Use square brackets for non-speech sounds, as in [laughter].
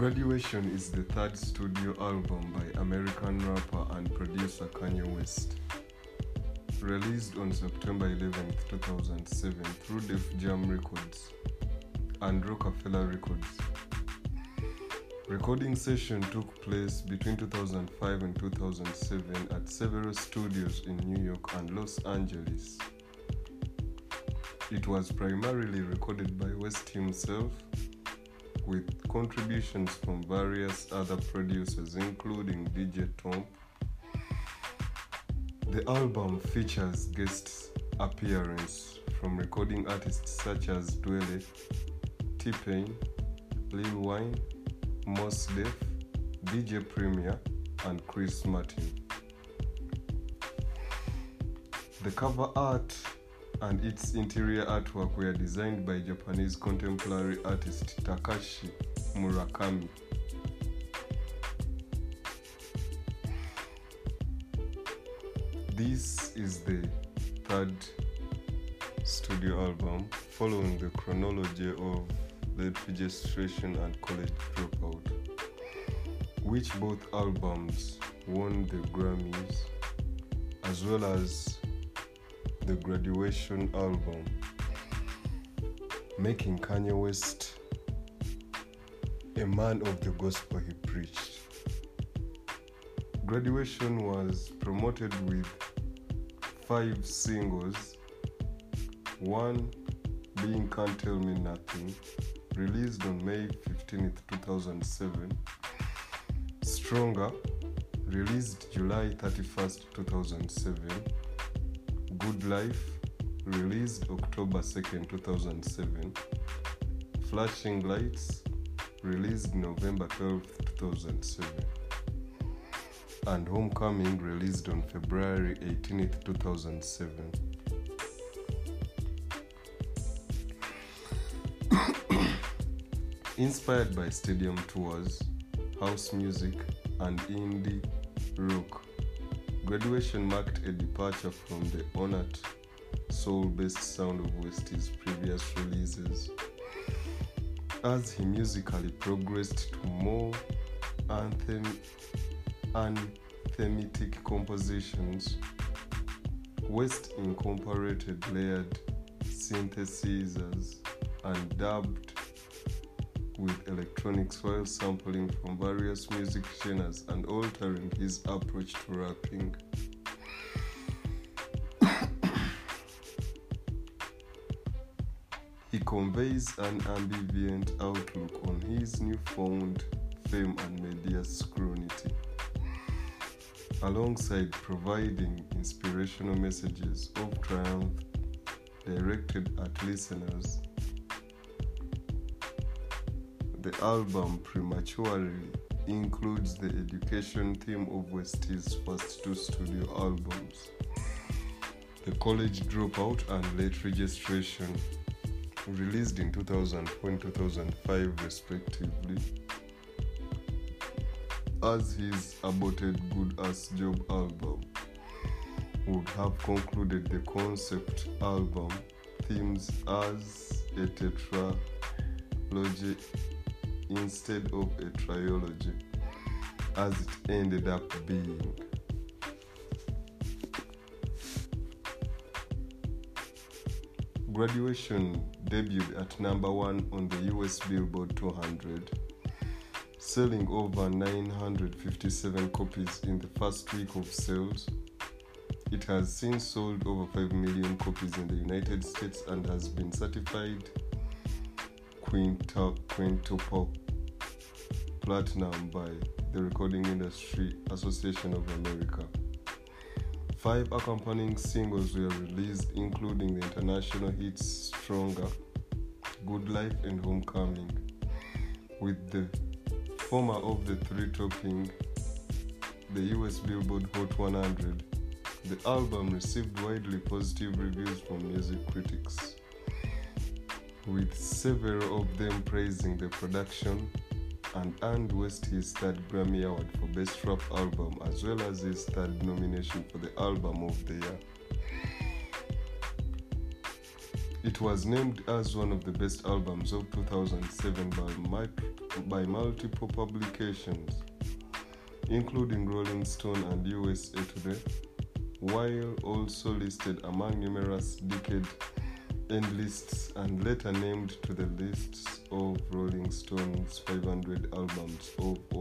Graduation is the third studio album by American rapper and producer Kanye West. Released on September 11, 2007 through Def Jam Records and Roc-A-Fella Records. Recording session took place between 2005 and 2007 at several studios in New York and Los Angeles. It was primarily recorded by West himself with contributions from various other producers, including DJ Toomp. The album features guest appearances from recording artists such as Dwele, T Pain, Lil Wayne, Mos Def, DJ Premier, and Chris Martin. The cover art and its interior artwork were designed by Japanese contemporary artist Takashi Murakami. This is the third studio album following the chronology of late registration and college dropout, which both albums won the Grammys as well as the graduation album, making Kanye West a man of the gospel he preached. Graduation was promoted with five singles, one being Can't Tell Me Nothing, released on May 15, 2007. Stronger, released July 31, 2007. Good Life, released October 2nd, 2007. Flashing Lights, released November 12th, 2007. And Homecoming, released on February 18th, 2007. [coughs] Inspired by stadium tours, house music, and indie rock, graduation marked a departure from the honored soul based sound of West's previous releases. As he musically progressed to more anthem, anthematic compositions, West incorporated layered synthesizers and dubbed with electronics while sampling from various music genres and altering his approach to rapping. he conveys an ambivalent outlook on his newfound fame and media scrutiny, alongside providing inspirational messages of triumph directed at listeners the album prematurely includes the education theme of West's first two studio albums, The College Dropout and Late Registration, released in 2004 and 2005 respectively, as his aborted Good Ass Job album would have concluded the concept album themes as a tetralogy instead of a trilogy, as it ended up being. Graduation debuted at number one on the US Billboard 200, selling over 957 copies in the first week of sales. It has since sold over 5 million copies in the United States and has been certified quintuple platinum by the Recording Industry Association of America. Five accompanying singles were released, including the international hits Stronger, Good Life, and Homecoming, with the former of the three topping the US Billboard Hot 100. The album received widely positive reviews from music critics with several of them praising the production and earned West his third Grammy Award for Best Rap Album as well as his third nomination for the Album of the Year. It was named as one of the best albums of 2007 by, by multiple publications, including Rolling Stone and USA Today, while also listed among numerous decade end lists and later named to the lists of Rolling Stone's 500 albums of.